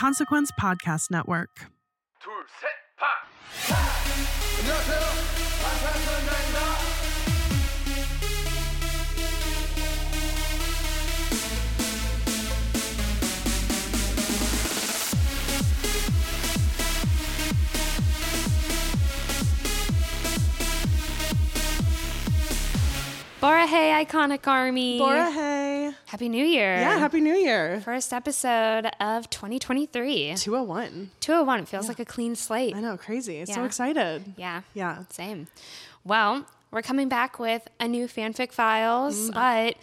Consequence Podcast Network. Two, set, pop. Borahae, Iconic Army. Borahae. Happy New Year. Yeah, Happy New Year. First episode of 2023. 201. 201 feels like a clean slate. I know, crazy. So excited. Yeah. Yeah. Same. Well, we're coming back with a new fanfic files, mm-hmm. but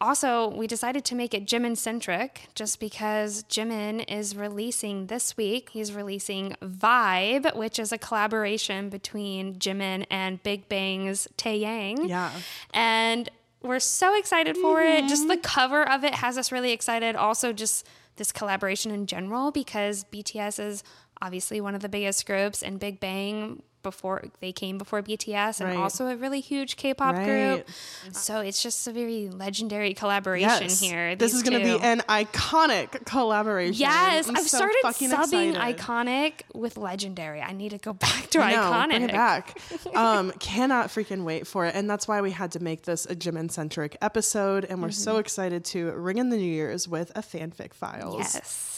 also we decided to make it Jimin centric just because Jimin is releasing this week. He's releasing Vibe, which is a collaboration between Jimin and Big Bang's Taeyang. Yeah. And we're so excited for it. Just the mm-hmm. cover of it has us really excited. Also, just this collaboration in general because BTS is obviously one of the biggest groups, and Big Bang before they came before BTS, and Right. also a really huge K-pop Right. group. So it's just a very legendary collaboration Yes. here. This is going to be an iconic collaboration. Yes, I'm I've so started fucking subbing excited. iconic with legendary. I need to go back to I know, iconic. Bring it back. um, cannot freaking wait for it. And that's why we had to make this a Jimin centric episode. And we're Mm-hmm. so excited to ring in the New Year's with a fanfic files. Yes.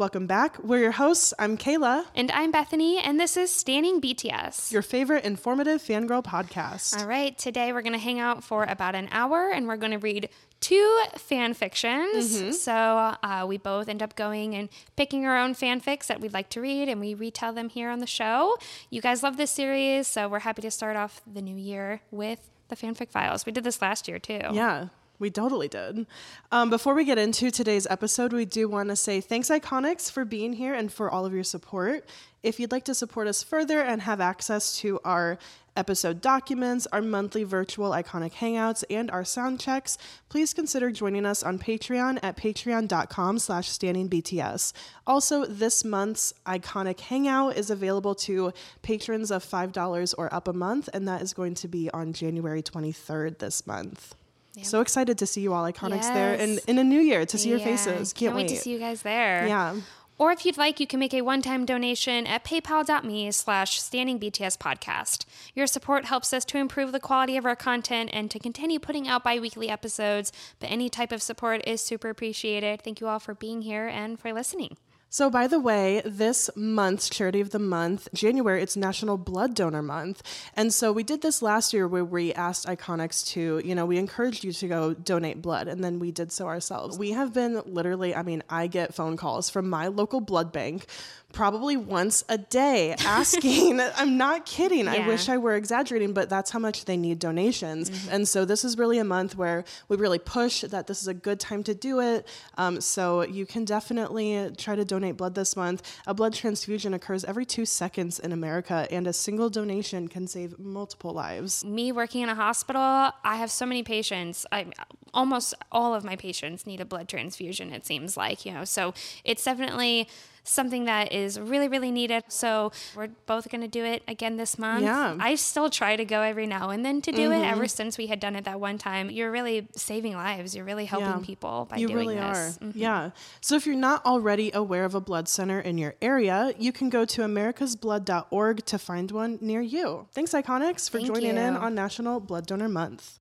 Welcome back. We're your hosts. I'm Kayla, And I'm Bethany, and this is Standing BTS. your favorite informative fangirl podcast. All right, today we're going to hang out for about an hour and we're going to read two fan fictions. Mm-hmm. So uh, we both end up going and picking our own fanfics that we'd like to read and we retell them here on the show. You guys love this series, so we're happy to start off the new year with the fanfic files. We did this last year too. Yeah, we totally did. Um, before we get into today's episode, we do want to say thanks, Iconics, for being here and for all of your support. If you'd like to support us further and have access to our episode documents, our monthly virtual Iconic Hangouts, and our sound checks, please consider joining us on Patreon at patreon.com slash standingbts. Also, this month's Iconic Hangout is available to patrons of $5 or up a month, and that is going to be on January 23rd this month. So excited to see you all iconics there and in a new year to see your Yeah, faces. Can't, wait to see you guys there. Yeah. Or if you'd like, you can make a one-time donation at paypal.me slash standing BTS podcast. Your support helps us to improve the quality of our content and to continue putting out bi-weekly episodes, but any type of support is super appreciated. Thank you all for being here and for listening. So, by the way, this month's charity of the month, January, it's National Blood Donor Month. And so we did this last year where we asked Iconics to, you know, we encouraged you to go donate blood, and then we did so ourselves. We have been literally, I mean, I get phone calls from my local blood bank probably once a day asking, I'm not kidding. I wish I were exaggerating, but that's how much they need donations. And so this is really a month where we really push that this is a good time to do it. Um, so you can definitely try to donate blood this month. A blood transfusion occurs every two seconds in America, and a single donation can save multiple lives. Me working in a hospital, I have so many patients. I almost all of my patients need a blood transfusion. It seems like you know, so it's definitely something that is really really needed. So we're both going to do it again this month. Yeah. I still try to go every now and then to do it. Ever since we had done it that one time, you're really saving lives. You're really helping Yeah. people by you doing really this. Mm-hmm. are. Yeah. So if you're not already aware of a blood center in your area, you can go to americasblood.org to find one near you. Thanks, Iconics, for Thank joining in on National Blood Donor Month.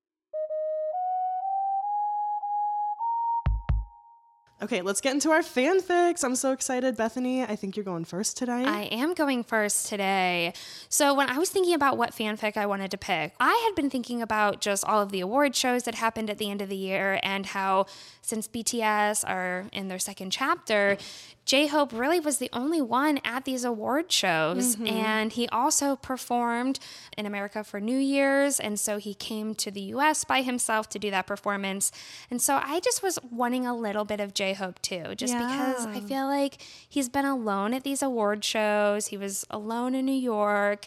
Okay, let's get into our fanfics. I'm so excited. Bethany, I think you're going first today. I am going first today. So, when I was thinking about what fanfic I wanted to pick, I had been thinking about just all of the award shows that happened at the end of the year and how, since BTS are in their second chapter, J Hope really was the only one at these award shows. Mm-hmm. And he also performed in America for New Year's. And so he came to the US by himself to do that performance. And so I just was wanting a little bit of J Hope too, just because I feel like he's been alone at these award shows. He was alone in New York.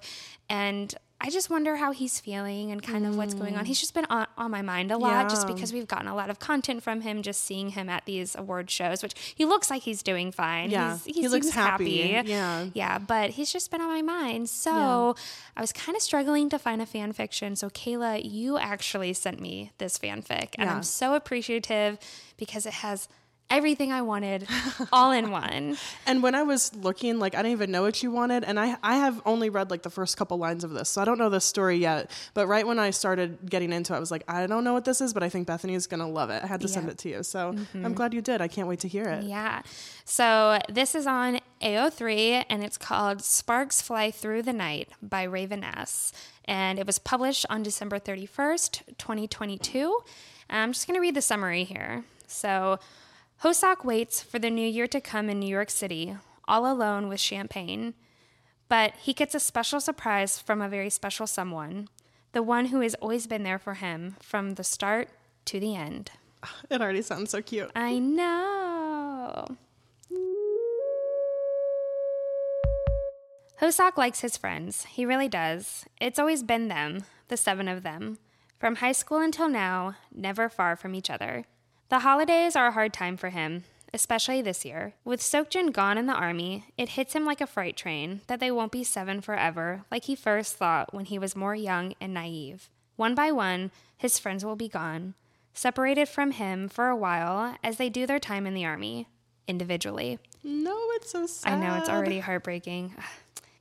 And I just wonder how he's feeling and kind of what's going on. He's mm. just been on, on my mind a lot just because we've gotten a lot of content from him, just seeing him at these award shows, which he looks like he's doing fine. Yeah, He's, he looks seems happy. Yeah. Yeah, but he's just been on my mind. So I was kind of struggling to find a fan fiction. So Kayla, you actually sent me this fanfic, and Yeah. I'm so appreciative because it has everything I wanted all in one. And when I was looking, like I didn't even know what you wanted, and I I have only read like the first couple lines of this, so I don't know the story yet. But right when I started getting into it, I was like, I don't know what this is, but I think Bethany is gonna love it. I had to send it to you, so mm-hmm. I'm glad you did. I can't wait to hear it. Yeah. So this is on AO3 and it's called Sparks Fly Through the Night by Raven S. And it was published on December 31st, 2022. I'm just going to read the summary here. So Hoseok waits for the new year to come in New York City, all alone with champagne. But he gets a special surprise from a very special someone, the one who has always been there for him from the start to the end. It already sounds so cute. I know. Hoseok likes his friends. He really does. It's always been them, the seven of them. From high school until now, never far from each other. The holidays are a hard time for him, especially this year. With Seokjin gone in the army, it hits him like a freight train that they won't be seven forever, like he first thought when he was more young and naive. One by one, his friends will be gone, separated from him for a while as they do their time in the army, individually. No, it's so sad. I know it's already heartbreaking.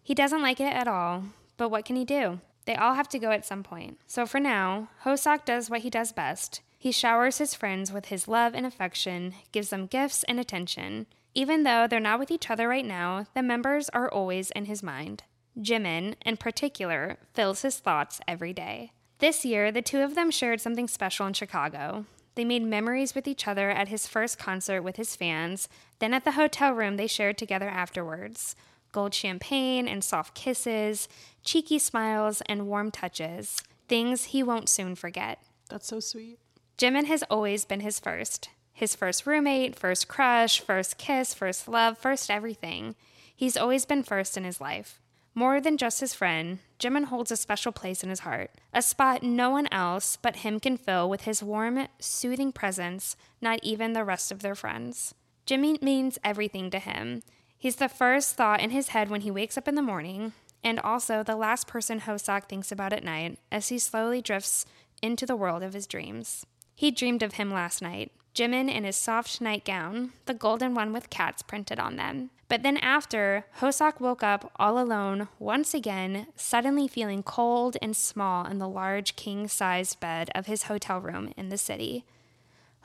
He doesn't like it at all, but what can he do? They all have to go at some point. So for now, Hoseok does what he does best. He showers his friends with his love and affection, gives them gifts and attention. Even though they're not with each other right now, the members are always in his mind. Jimin, in particular, fills his thoughts every day. This year, the two of them shared something special in Chicago. They made memories with each other at his first concert with his fans, then at the hotel room they shared together afterwards. Gold champagne and soft kisses, cheeky smiles and warm touches, things he won't soon forget. That's so sweet. Jimin has always been his first. His first roommate, first crush, first kiss, first love, first everything. He's always been first in his life. More than just his friend, Jimin holds a special place in his heart, a spot no one else but him can fill with his warm, soothing presence, not even the rest of their friends. Jimmy means everything to him. He's the first thought in his head when he wakes up in the morning, and also the last person Hoseok thinks about at night as he slowly drifts into the world of his dreams. He dreamed of him last night, Jimin in his soft nightgown, the golden one with cats printed on them. But then after, Hoseok woke up all alone once again, suddenly feeling cold and small in the large king sized bed of his hotel room in the city.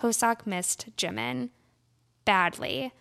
Hoseok missed Jimin. Badly.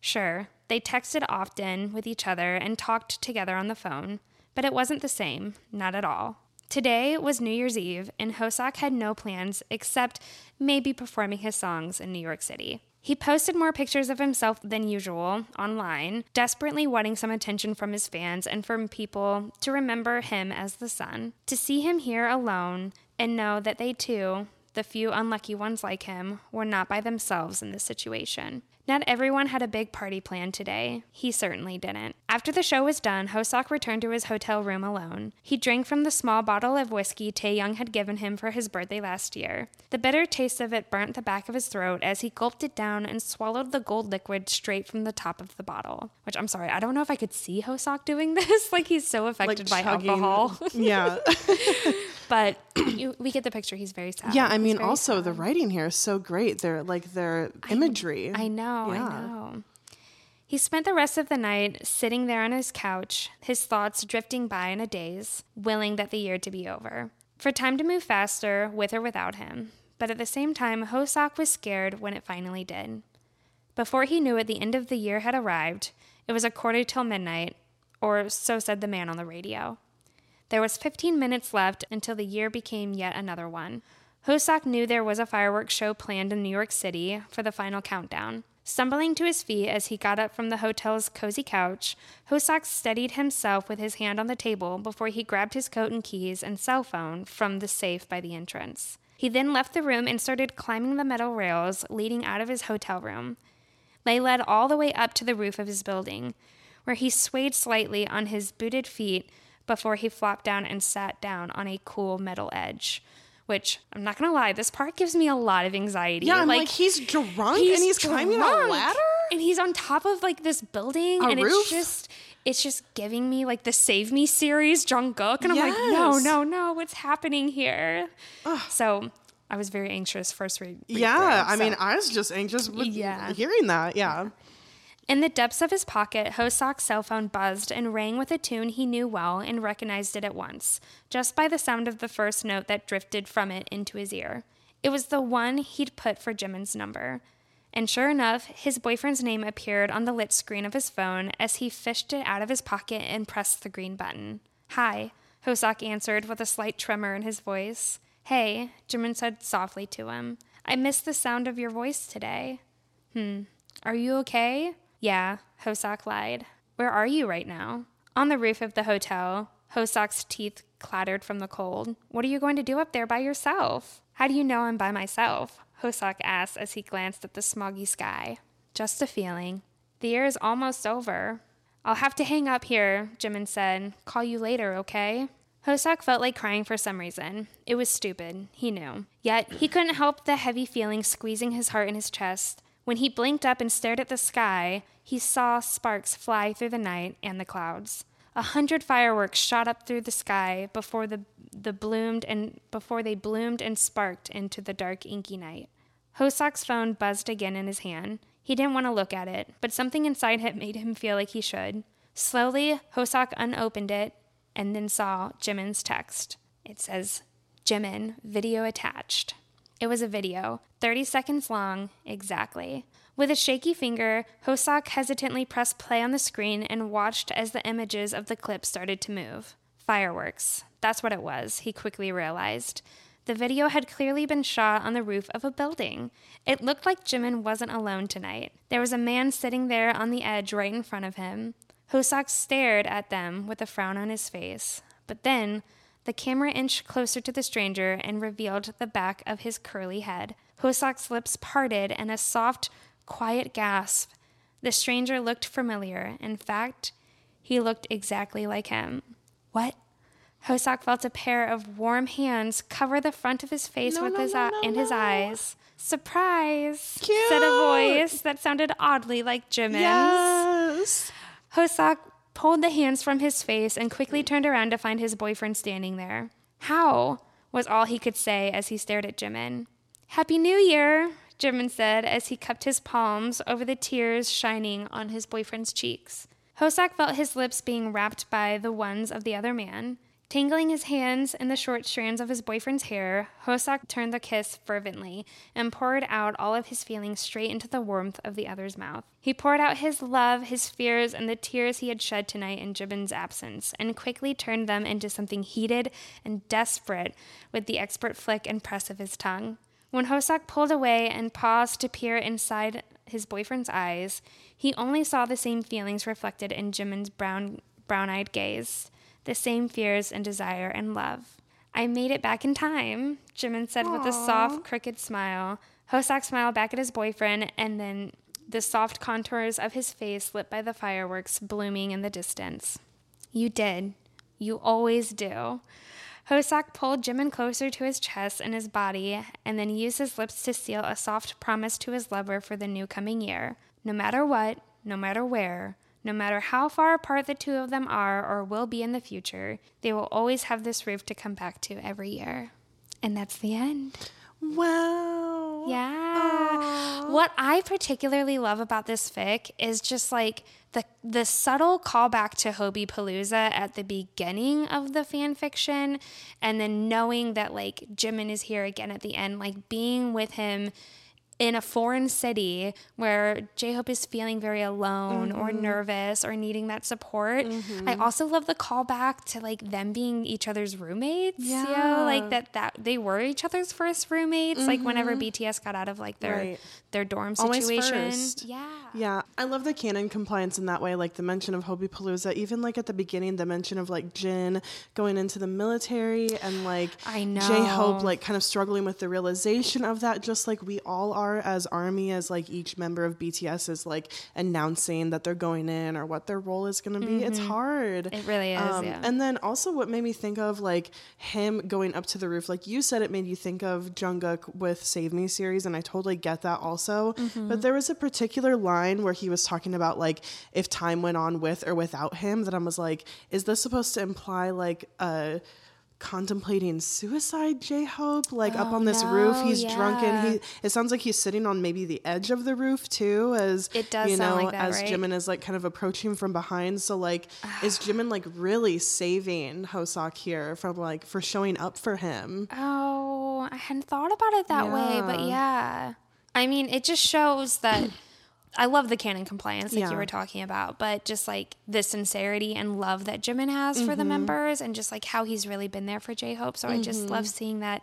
Sure, they texted often with each other and talked together on the phone, but it wasn't the same, not at all. Today was New Year's Eve, and Hoseok had no plans except maybe performing his songs in New York City. He posted more pictures of himself than usual online, desperately wanting some attention from his fans and from people to remember him as the son. To see him here alone and know that they too, the few unlucky ones like him, were not by themselves in this situation. Not everyone had a big party planned today. He certainly didn't. After the show was done, Hoseok returned to his hotel room alone. He drank from the small bottle of whiskey Tae Young had given him for his birthday last year. The bitter taste of it burnt the back of his throat as he gulped it down and swallowed the gold liquid straight from the top of the bottle. Which I'm sorry, I don't know if I could see Hoseok doing this. like he's so affected by chugging- alcohol. yeah. but you, we get the picture. He's very sad. yeah, I mean, also sad. the writing here is so great. They're like their imagery. I know, Yeah. I know. He spent the rest of the night sitting there on his couch, his thoughts drifting by in a daze, willing that the year to be over. For time to move faster, with or without him. But at the same time, Hoseok was scared when it finally did. Before he knew it, the end of the year had arrived. It was a quarter till midnight, or so said the man on the radio. There was 15 minutes left until the year became yet another one. Hoseok knew there was a fireworks show planned in New York City for the final countdown. Stumbling to his feet as he got up from the hotel's cozy couch, Hoseok steadied himself with his hand on the table before he grabbed his coat and keys and cell phone from the safe by the entrance. He then left the room and started climbing the metal rails leading out of his hotel room. They led all the way up to the roof of his building, where he swayed slightly on his booted feet before he flopped down and sat down on a cool metal edge. Which I'm not gonna lie, this part gives me a lot of anxiety. Yeah, I'm like, he's drunk and he's climbing a ladder. and he's on top of like this building, A and roof? it's just it's just giving me like the Save Me series, Jungkook, and I'm like, no, no, no, what's happening here? So I was very anxious first read. read Yeah, through, I mean, I was just anxious with Yeah. hearing that. Yeah. In the depths of his pocket, Hoseok's cell phone buzzed and rang with a tune he knew well and recognized it at once, just by the sound of the first note that drifted from it into his ear. It was the one he'd put for Jimin's number. And sure enough, his boyfriend's name appeared on the lit screen of his phone as he fished it out of his pocket and pressed the green button. Hi, Hoseok answered with a slight tremor in his voice. Hey, Jimin said softly to him. I missed the sound of your voice today. Hmm. Are you okay? Yeah, Hoseok lied. Where are you right now? On the roof of the hotel. Hoseok's teeth clattered from the cold. What are you going to do up there by yourself? How do you know I'm by myself? Hoseok asked as he glanced at the smoggy sky. Just a feeling. The year is almost over. I'll have to hang up here, Jimin said. Call you later, okay? Hoseok felt like crying for some reason. It was stupid, he knew. Yet, he couldn't help the heavy feeling squeezing his heart in his chest. When he blinked up and stared at the sky, he saw sparks fly through the night and the clouds. A hundred fireworks shot up through the sky before the, the bloomed and before they bloomed and sparked into the dark inky night. Hoseok's phone buzzed again in his hand. He didn't want to look at it, but something inside him made him feel like he should. Slowly, Hoseok unopened it and then saw Jimin's text. It says, Jimin, video attached. It was a video, 30 seconds long, exactly. With a shaky finger, Hoseok hesitantly pressed play on the screen and watched as the images of the clip started to move. Fireworks. That's what it was, he quickly realized. The video had clearly been shot on the roof of a building. It looked like Jimin wasn't alone tonight. There was a man sitting there on the edge right in front of him. Hoseok stared at them with a frown on his face. But then, the camera inched closer to the stranger and revealed the back of his curly head. Hoseok's lips parted and a soft, quiet gasp. The stranger looked familiar. In fact, he looked exactly like him. What? Hoseok felt a pair of warm hands cover the front of his face No, with no, his no, and his eyes. Surprise! said a voice that sounded oddly like Jimin's. Yes. Hoseok pulled the hands from his face and quickly turned around to find his boyfriend standing there. How? was all he could say as he stared at Jimin. Happy New Year, Jimin said as he cupped his palms over the tears shining on his boyfriend's cheeks. Hoseok felt his lips being wrapped by the ones of the other man. Tangling his hands in the short strands of his boyfriend's hair, Hoseok turned the kiss fervently and poured out all of his feelings straight into the warmth of the other's mouth. He poured out his love, his fears, and the tears he had shed tonight in Jimin's absence, and quickly turned them into something heated and desperate with the expert flick and press of his tongue. When Hoseok pulled away and paused to peer inside his boyfriend's eyes, he only saw the same feelings reflected in Jimin's brown, brown-eyed gaze the same fears and desire and love. I made it back in time, Jimin said with a soft, crooked smile. Hoseok smiled back at his boyfriend, and then the soft contours of his face lit by the fireworks blooming in the distance. You did. You always do. Hoseok pulled Jimin closer to his chest and his body, and then used his lips to seal a soft promise to his lover for the new coming year. No matter what, no matter where, no matter how far apart the two of them are or will be in the future, they will always have this roof to come back to every year. And that's the end. Wow. Yeah. What I particularly love about this fic is just like the the subtle callback to Hobie Palooza at the beginning of the fan fiction, and then knowing that like Jimin is here again at the end, like being with him in a foreign city where J Hope is feeling very alone or Mm-hmm. nervous or needing that support. I also love the callback to like them being each other's roommates. Yeah. You know, like that that they were each other's first roommates. Like whenever BTS got out of like their Mm-hmm. Right. Their dorm Always situation. first. Yeah. Yeah, I love the canon compliance in that way. Like the mention of Hobie Palooza, even like at the beginning, the mention of like Jin going into the military and like I J Hope like kind of struggling with the realization of that, just like we all are as Army, as like each member of BTS is like announcing that they're going in or what their role is going to be. It's hard. Mm-hmm. It really is, yeah. And then also what made me think of like him going up to the roof, like you said, it made you think of Jungkook with Save Me series, and I totally get that also. Mm-hmm. But there was a particular line where he was talking about like if time went on with or without him that I was like, is this supposed to imply like a contemplating suicide J Hope like up on this roof Oh, no, he's drunken he it sounds like he's sitting on maybe the edge of the roof too as It does you know like that, as right? Jimin is like kind of approaching from behind so like is Jimin like really saving Hoseok here from like for showing up for him Oh, I hadn't thought about it that way, but yeah. I mean, it just shows that I love the canon compliance like Yeah. you were talking about, but just like the sincerity and love that Jimin has for the members and just like how he's really been there for J Hope. So I just love seeing that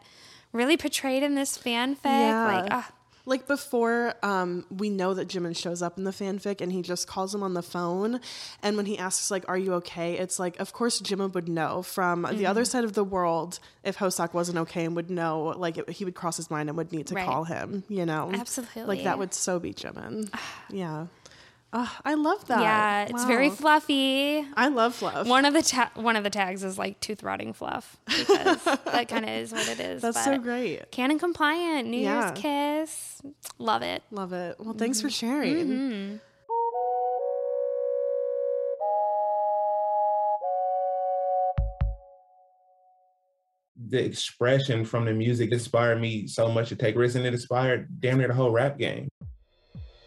really portrayed in this fanfic. Like, ah, Like before, um, we know that Jimin shows up in the fanfic and he just calls him on the phone. And when he asks, like, are you okay? It's like, of course, Jimin would know from the Mm-hmm. other side of the world if Hoseok wasn't okay and would know, like, it, he would cross his mind and would need to Right. call him, you know? Absolutely. Like, that would so be Jimin. yeah. Ah, I love that. yeah, it's very fluffy. I love fluff. One of the ta- one of the tags is like tooth rotting fluff because that kind of is what it is. That's so great. Canon compliant, New Yeah. Year's kiss, love it. Love it. Well, thanks for Mm-hmm. sharing. the expression from the music inspired me so much to take risks and it inspired damn near the whole rap game.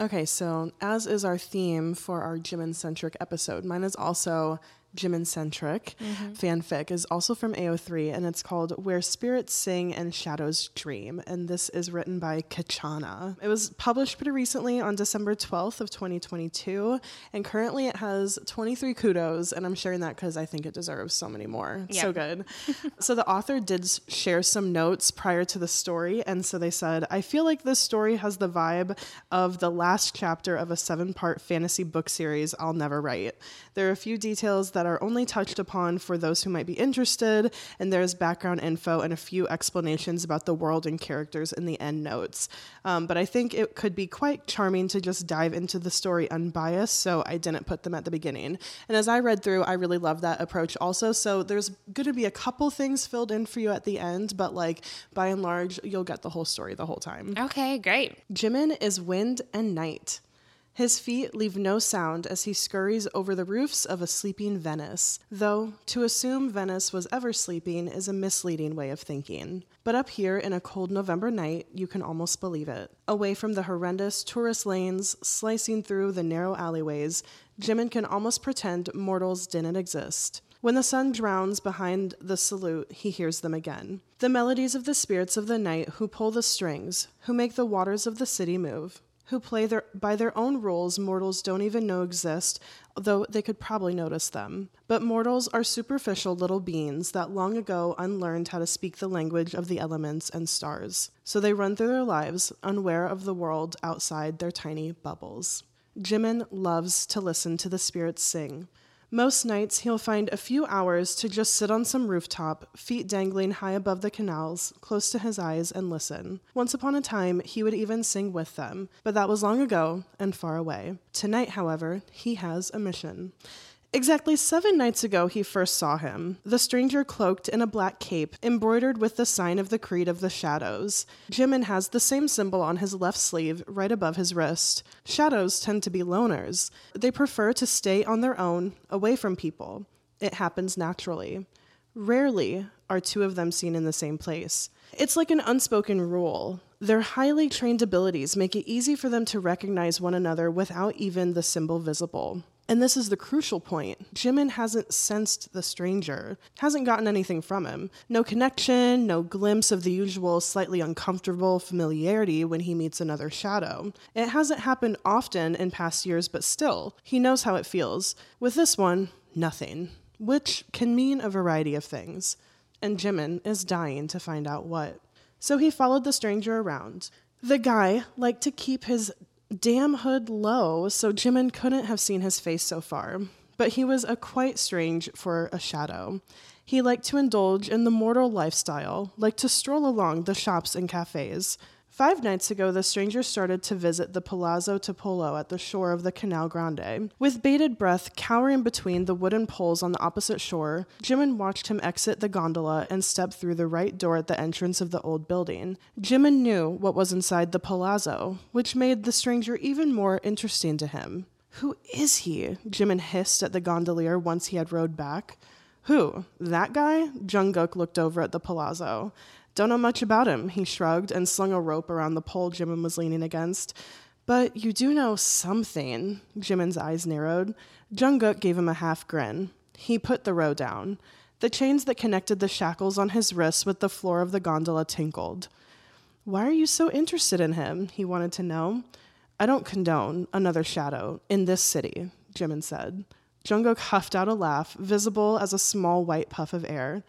Okay, so as is our theme for our Jimin centric episode, mine is also Jimin centric. Mm-hmm. Fanfic is also from AO3 and it's called Where Spirits Sing and Shadows Dream. And this is written by Kachana. It was published pretty recently on December 12th of 2022. And currently it has 23 kudos. And I'm sharing that because I think it deserves so many more. It's So good. so the author did share some notes prior to the story. And so they said, I feel like this story has the vibe of the last chapter of a seven part fantasy book series I'll never write. There are a few details that are only touched upon for those who might be interested, and there's background info and a few explanations about the world and characters in the end notes. Um, but I think it could be quite charming to just dive into the story unbiased, so I didn't put them at the beginning. And as I read through, I really love that approach also. So there's going to be a couple things filled in for you at the end, but like by and large, you'll get the whole story the whole time. Okay, great. Jimin is wind and night. His feet leave no sound as he scurries over the roofs of a sleeping Venice, though to assume Venice was ever sleeping is a misleading way of thinking. But up here in a cold November night, you can almost believe it. Away from the horrendous tourist lanes slicing through the narrow alleyways, Jimin can almost pretend mortals didn't exist. When the sun drowns behind the salute, he hears them again. The melodies of the spirits of the night who pull the strings, who make the waters of the city move, who play their, by their own rules mortals don't even know exist, though they could probably notice them. But mortals are superficial little beings that long ago unlearned how to speak the language of the elements and stars. So they run through their lives, unaware of the world outside their tiny bubbles. Jimin loves to listen to the spirits sing. Most nights, he'll find a few hours to just sit on some rooftop, feet dangling high above the canals, close to his eyes, and listen. Once upon a time, he would even sing with them, but that was long ago and far away. Tonight, however, he has a mission. Exactly seven nights ago, he first saw him, the stranger cloaked in a black cape, embroidered with the sign of the Creed of the Shadows. Jimin has the same symbol on his left sleeve, right above his wrist. Shadows tend to be loners. They prefer to stay on their own, away from people. It happens naturally. Rarely are two of them seen in the same place. It's like an unspoken rule. Their highly trained abilities make it easy for them to recognize one another without even the symbol visible. And this is the crucial point. Jimin hasn't sensed the stranger, hasn't gotten anything from him. No connection, no glimpse of the usual slightly uncomfortable familiarity when he meets another shadow. It hasn't happened often in past years, but still, he knows how it feels. With this one, nothing, which can mean a variety of things. And Jimin is dying to find out what. So he followed the stranger around. The guy liked to keep his damn hood low, so Jimin couldn't have seen his face so far. But he was a quite strange for a shadow. He liked to indulge in the mortal lifestyle, liked to stroll along the shops and cafes. Five nights ago, the stranger started to visit the Palazzo Topolo at the shore of the Canal Grande. With bated breath, cowering between the wooden poles on the opposite shore, Jimin watched him exit the gondola and step through the right door at the entrance of the old building. Jimin knew what was inside the palazzo, which made the stranger even more interesting to him. Who is he? Jimin hissed at the gondolier once he had rowed back. Who? That guy? Jungkook looked over at the palazzo. Don't know much about him, he shrugged and slung a rope around the pole Jimin was leaning against. But you do know something. Jimin's eyes narrowed. Jungkook gave him a half grin. He put the row down. The chains that connected the shackles on his wrists with the floor of the gondola tinkled. Why are you so interested in him? He wanted to know. I don't condone another shadow in this city, Jimin said. Jungkook huffed out a laugh, visible as a small white puff of air.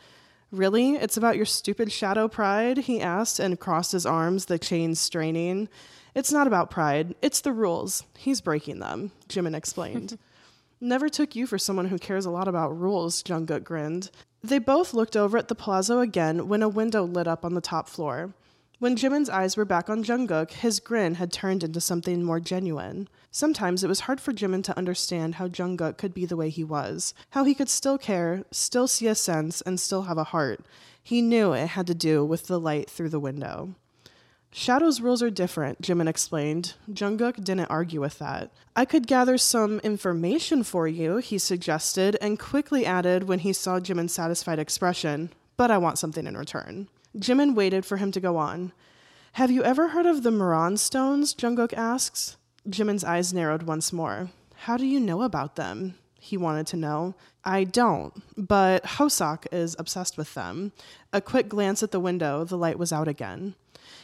Really? It's about your stupid shadow pride? He asked and crossed his arms, the chains straining. It's not about pride, it's the rules. He's breaking them, Jimin explained. Never took you for someone who cares a lot about rules, Jungkook grinned. They both looked over at the palazzo again when a window lit up on the top floor. When Jimin's eyes were back on Jungkook, his grin had turned into something more genuine. Sometimes it was hard for Jimin to understand how Jungkook could be the way he was, how he could still care, still see a sense, and still have a heart. He knew it had to do with the light through the window. Shadow's rules are different, Jimin explained. Jungkook didn't argue with that. I could gather some information for you, he suggested, and quickly added when he saw Jimin's satisfied expression, but I want something in return. Jimin waited for him to go on. Have you ever heard of the Murano stones? Jungkook asks. Jimin's eyes narrowed once more. How do you know about them? He wanted to know. I don't, but Hoseok is obsessed with them. A quick glance at the window, the light was out again.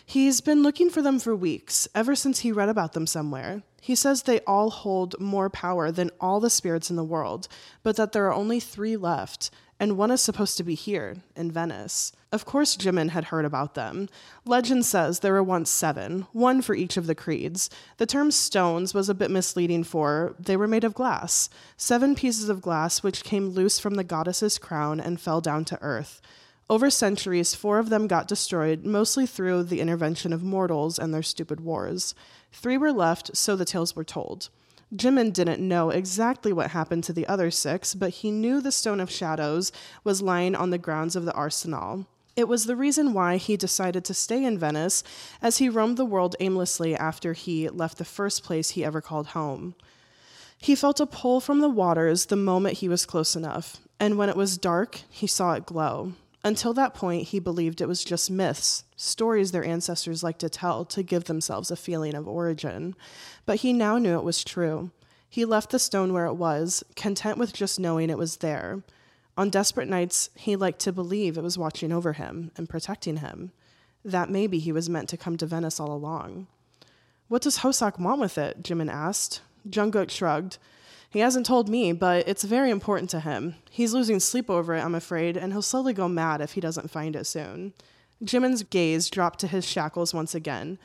He's been looking for them for weeks, ever since he read about them somewhere. He says they all hold more power than all the spirits in the world, but that there are only three left and one is supposed to be here, in Venice. Of course, Jimin had heard about them. Legend says there were once seven, one for each of the creeds. The term stones was a bit misleading for they were made of glass. Seven pieces of glass which came loose from the goddess's crown and fell down to earth. Over centuries, four of them got destroyed, mostly through the intervention of mortals and their stupid wars. Three were left, so the tales were told. Jimin didn't know exactly what happened to the other six, but he knew the Stone of Shadows was lying on the grounds of the arsenal. It was the reason why he decided to stay in Venice as he roamed the world aimlessly after he left the first place he ever called home. He felt a pull from the waters the moment he was close enough, and when it was dark, he saw it glow. Until that point, he believed it was just myths, stories their ancestors liked to tell to give themselves a feeling of origin. But he now knew it was true. He left the stone where it was, content with just knowing it was there. On desperate nights, he liked to believe it was watching over him and protecting him. That maybe he was meant to come to Venice all along. What does Hoseok want with it? Jimin asked. Jungkook shrugged. He hasn't told me, but it's very important to him. He's losing sleep over it, I'm afraid, and he'll slowly go mad if he doesn't find it soon. Jimin's gaze dropped to his shackles once again.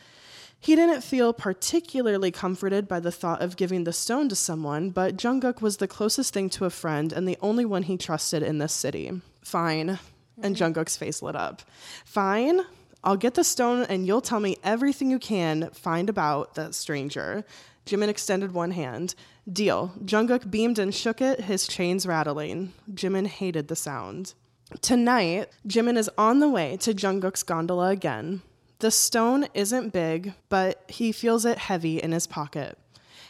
He didn't feel particularly comforted by the thought of giving the stone to someone, but Jungkook was the closest thing to a friend and the only one he trusted in this city. Fine. And Jungkook's face lit up. Fine. I'll get the stone and you'll tell me everything you can find about that stranger. Jimin extended one hand. Deal. Jungkook beamed and shook it, his chains rattling. Jimin hated the sound. Tonight, Jimin is on the way to Jungkook's gondola again. The stone isn't big, but he feels it heavy in his pocket.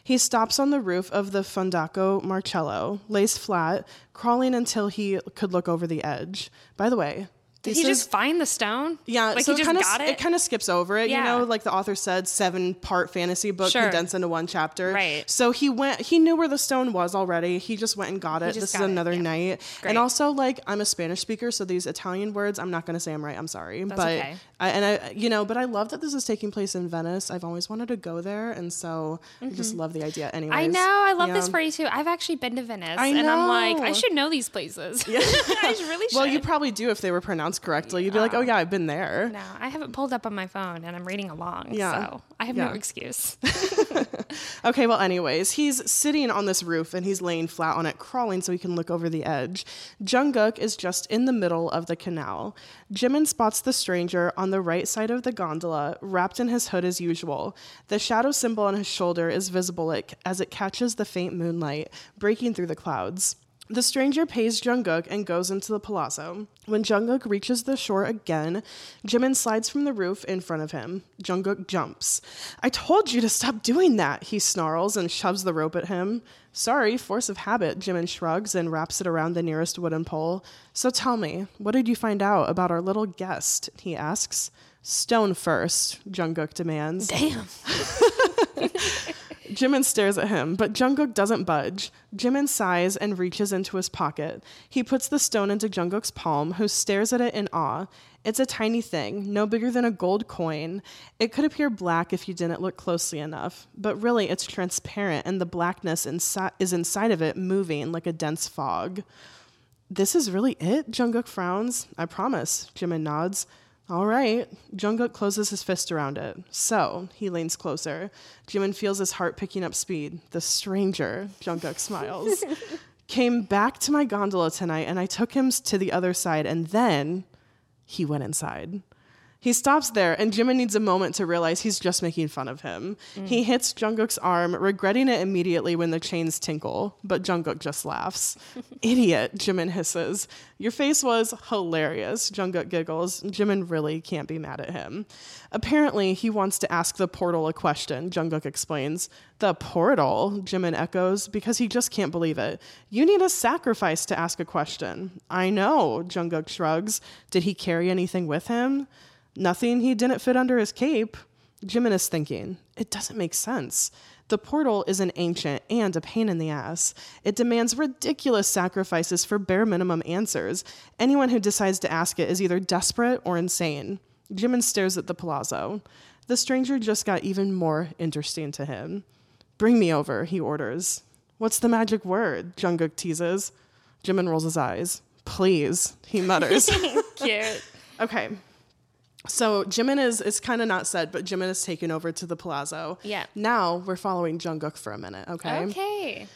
He stops on the roof of the Fondaco Marcello, lays flat, crawling until he could look over the edge. By the way, Did he is- just find the stone? yeah, like so he just kind of got it. kind of skips over it. Yeah. You know, like the author said, seven part fantasy book Sure. condensed into one chapter. Right. So he went. He knew where the stone was already. He just went and got it. This is got it, another yeah. night. Great. And also, like, I'm a Spanish speaker, so these Italian words, I'm not going to say I'm right. I'm sorry, That's but okay. I, and I, you know, but I love that this is taking place in Venice. I've always wanted to go there, and so I just love the idea. Anyways, Mm-hmm. I know. I love this Yeah. for you too. I've actually been to Venice, I and I'm like, I should know these places. I really should. Well, you probably do if they were pronounced correctly. You'd be like, oh yeah, I've been there. no, I haven't pulled up on my phone, and I'm reading along. Yeah. So I have Yeah. no excuse. Okay, well, anyways, he's sitting on this roof and he's laying flat on it, crawling so he can look over the edge. Jungkook is just in the middle of the canal. Jimin spots the stranger on the right side of the gondola, wrapped in his hood as usual. The shadow symbol on his shoulder is visible as it catches the faint moonlight, breaking through the clouds. The stranger pays Jungkook and goes into the palazzo. When Jungkook reaches the shore again, Jimin slides from the roof in front of him. Jungkook jumps. I told you to stop doing that, he snarls and shoves the rope at him. Sorry, force of habit, Jimin shrugs and wraps it around the nearest wooden pole. So tell me, what did you find out about our little guest? he asks. Stone first, Jungkook demands. Damn. Jimin stares at him, but Jungkook doesn't budge. Jimin sighs and reaches into his pocket. He puts the stone into Jungkook's palm, who stares at it in awe. It's a tiny thing, no bigger than a gold coin. It could appear black if you didn't look closely enough, but really it's transparent and the blackness insi- is inside of it moving like a dense fog. This is really it? Jungkook frowns. I promise. Jimin nods. All right. Jungkook closes his fist around it. So, he leans closer. Jimin feels his heart picking up speed. The stranger, Jungkook smiles, came back to my gondola tonight and I took him to the other side and then he went inside. He stops there, and Jimin needs a moment to realize he's just making fun of him. Mm. He hits Jungkook's arm, regretting it immediately when the chains tinkle, but Jungkook just laughs. Idiot, Jimin hisses. Your face was hilarious, Jungkook giggles. Jimin really can't be mad at him. Apparently, he wants to ask the portal a question, Jungkook explains. The portal, Jimin echoes, because he just can't believe it. You need a sacrifice to ask a question. I know, Jungkook shrugs. Did he carry anything with him? Nothing he didn't fit under his cape. Jimin is thinking, it doesn't make sense. The portal is an ancient and a pain in the ass. It demands ridiculous sacrifices for bare minimum answers. Anyone who decides to ask it is either desperate or insane. Jimin stares at the palazzo. The stranger just got even more interesting to him. Bring me over, he orders. What's the magic word? Jungkook teases. Jimin rolls his eyes. Please, he mutters. Cute. okay. So Jimin is it's kind of not said, but Jimin is taken over to the palazzo. Yeah. Now we're following Jungkook for a minute, okay? Okay.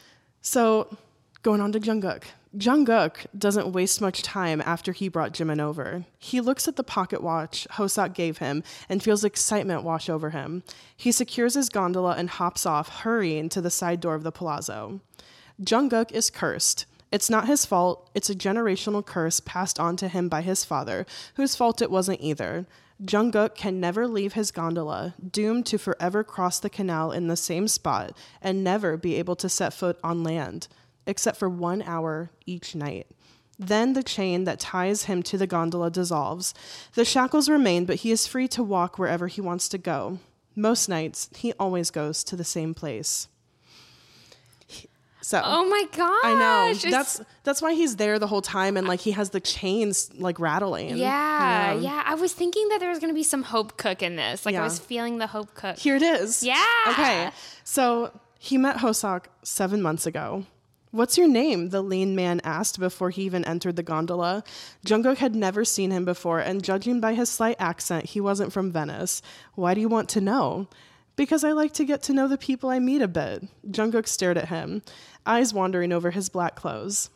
So going on to Jungkook. Jungkook doesn't waste much time after he brought Jimin over. He looks at the pocket watch Hoseok gave him and feels excitement wash over him. He secures his gondola and hops off, hurrying to the side door of the palazzo. Jungkook is cursed. It's not his fault. It's a generational curse passed on to him by his father, whose fault it wasn't either. Jungkook can never leave his gondola, doomed to forever cross the canal in the same spot and never be able to set foot on land, except for one hour each night. Then the chain that ties him to the gondola dissolves. The shackles remain, but he is free to walk wherever he wants to go. Most nights, he always goes to the same place. So Oh my gosh. I know. it's- That's that's why he's there the whole time and like he has the chains like rattling. yeah, yeah. I was thinking that there was gonna be some Hopekook in this. Like Yeah. I was feeling the Hopekook. Here it is. Yeah. Okay. So he met Hoseok seven months ago. What's your name? the lean man asked before he even entered the gondola. Jungkook had never seen him before, and judging by his slight accent, he wasn't from Venice. Why do you want to know? Because I like to get to know the people I meet a bit. Jungkook stared at him, eyes wandering over his black clothes.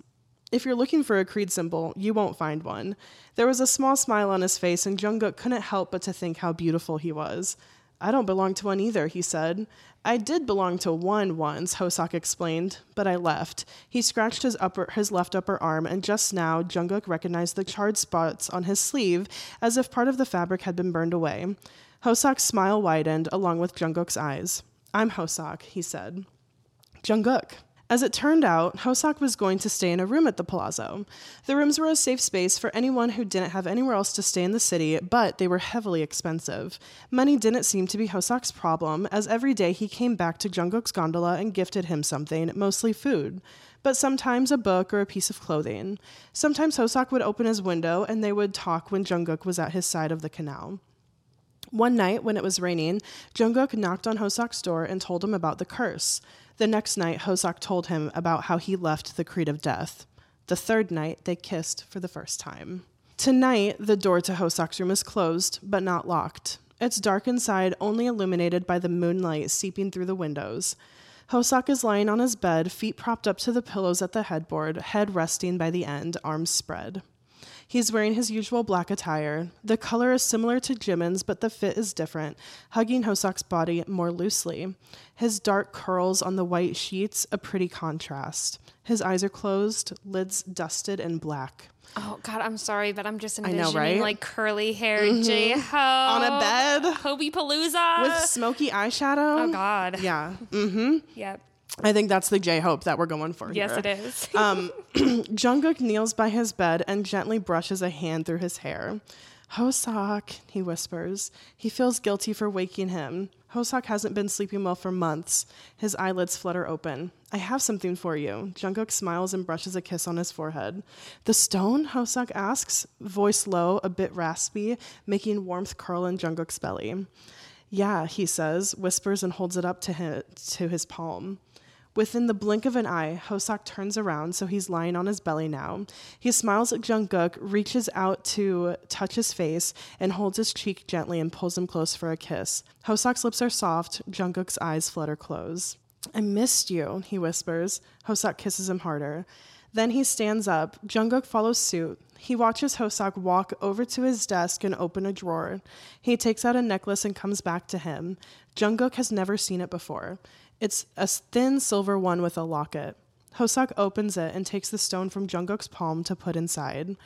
If you're looking for a creed symbol, you won't find one. There was a small smile on his face, and Jungkook couldn't help but to think how beautiful he was. I don't belong to one either, he said. I did belong to one once, Hoseok explained, but I left. He scratched his upper his left upper arm, and just now Jungkook recognized the charred spots on his sleeve as if part of the fabric had been burned away. Hoseok's smile widened along with Jungkook's eyes. I'm Hoseok, he said. Jungkook. As it turned out, Hoseok was going to stay in a room at the palazzo. The rooms were a safe space for anyone who didn't have anywhere else to stay in the city, but they were heavily expensive. Money didn't seem to be Hoseok's problem, as every day he came back to Jungkook's gondola and gifted him something, mostly food but sometimes a book or a piece of clothing. Sometimes Hoseok would open his window and they would talk when Jungkook was at his side of the canal. One night, when it was raining, Jungkook knocked on Hoseok's door and told him about the curse. The next night, Hoseok told him about how he left the Creed of Death. The third night, they kissed for the first time. Tonight, the door to Hoseok's room is closed, but not locked. It's dark inside, only illuminated by the moonlight seeping through the windows. Hoseok is lying on his bed, feet propped up to the pillows at the headboard, head resting by the end, arms spread. He's wearing his usual black attire. The color is similar to Jimin's, but the fit is different, hugging Hoseok's body more loosely. His dark curls on the white sheets, a pretty contrast. His eyes are closed, lids dusted and black. Oh God, I'm sorry, but I'm just I envisioning know, right? like curly hair Mhm. J Ho On a bed. Hobie Palooza With smoky eyeshadow. Oh God. Yeah. Mm-hmm. Yep. I think that's the J Hope that we're going for. Yes, here. it is. um, Jungkook kneels by his bed and gently brushes a hand through his hair. Hoseok, he whispers. He feels guilty for waking him. Hoseok hasn't been sleeping well for months. His eyelids flutter open. I have something for you. Jungkook smiles and brushes a kiss on his forehead. The stone? Hoseok asks, voice low, a bit raspy, making warmth curl in Jungkook's belly. Yeah, he says, whispers and holds it up to him, to his palm. Within the blink of an eye, Hoseok turns around, so he's lying on his belly now. He smiles at Jungkook, reaches out to touch his face, and holds his cheek gently and pulls him close for a kiss. Hoseok's lips are soft, Jungkook's eyes flutter close. I missed you, he whispers. Hoseok kisses him harder. Then he stands up. Jungkook follows suit. He watches Hoseok walk over to his desk and open a drawer. He takes out a necklace and comes back to him. Jungkook has never seen it before. It's a thin silver one with a locket. Hoseok opens it and takes the stone from Jungkook's palm to put inside.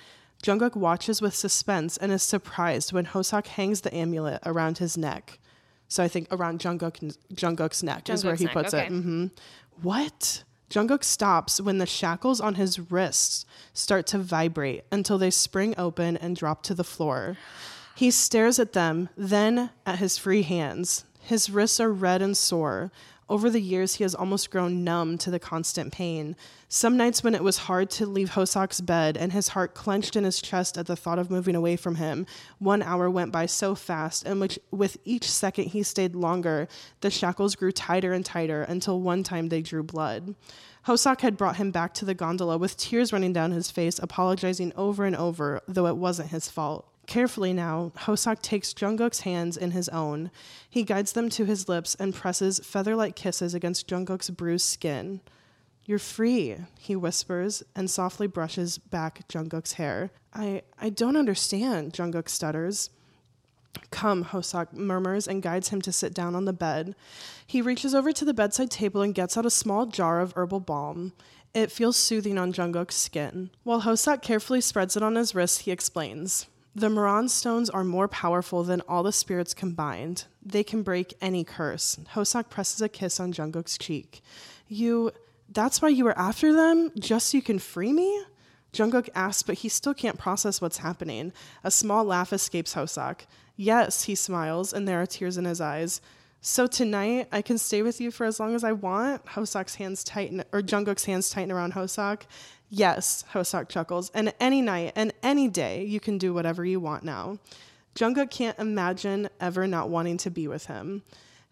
Jungkook watches with suspense and is surprised when Hoseok hangs the amulet around his neck. So I think around Jungkook, Jungkook's neck is where he neck, puts okay. it. hmm What? Jungkook stops when the shackles on his wrists start to vibrate until they spring open and drop to the floor. He stares at them, then at his free hands. His wrists are red and sore. Over the years, he has almost grown numb to the constant pain. Some nights when it was hard to leave Hoseok's bed and his heart clenched in his chest at the thought of moving away from him, one hour went by so fast, and which, with each second he stayed longer, the shackles grew tighter and tighter until one time they drew blood. Hoseok had brought him back to the gondola with tears running down his face, apologizing over and over, though it wasn't his fault. Carefully now, Hoseok takes Jungkook's hands in his own. He guides them to his lips and presses feather like kisses against Jungkook's bruised skin. You're free, he whispers and softly brushes back Jungkook's hair. I, I don't understand, Jungkook stutters. Come, Hoseok murmurs and guides him to sit down on the bed. He reaches over to the bedside table and gets out a small jar of herbal balm. It feels soothing on Jungkook's skin. While Hoseok carefully spreads it on his wrist, he explains. The Murano stones are more powerful than all the spirits combined. They can break any curse. Hoseok presses a kiss on Jungkook's cheek. You. That's why you were after them? Just so you can free me? Jungkook asks, but he still can't process what's happening. A small laugh escapes Hoseok. Yes, he smiles, and there are tears in his eyes. So tonight, I can stay with you for as long as I want? Hoseok's hands tighten, or Jungkook's hands tighten around Hoseok. Yes, Hoseok chuckles. And any night and any day, you can do whatever you want now. Jungkook can't imagine ever not wanting to be with him.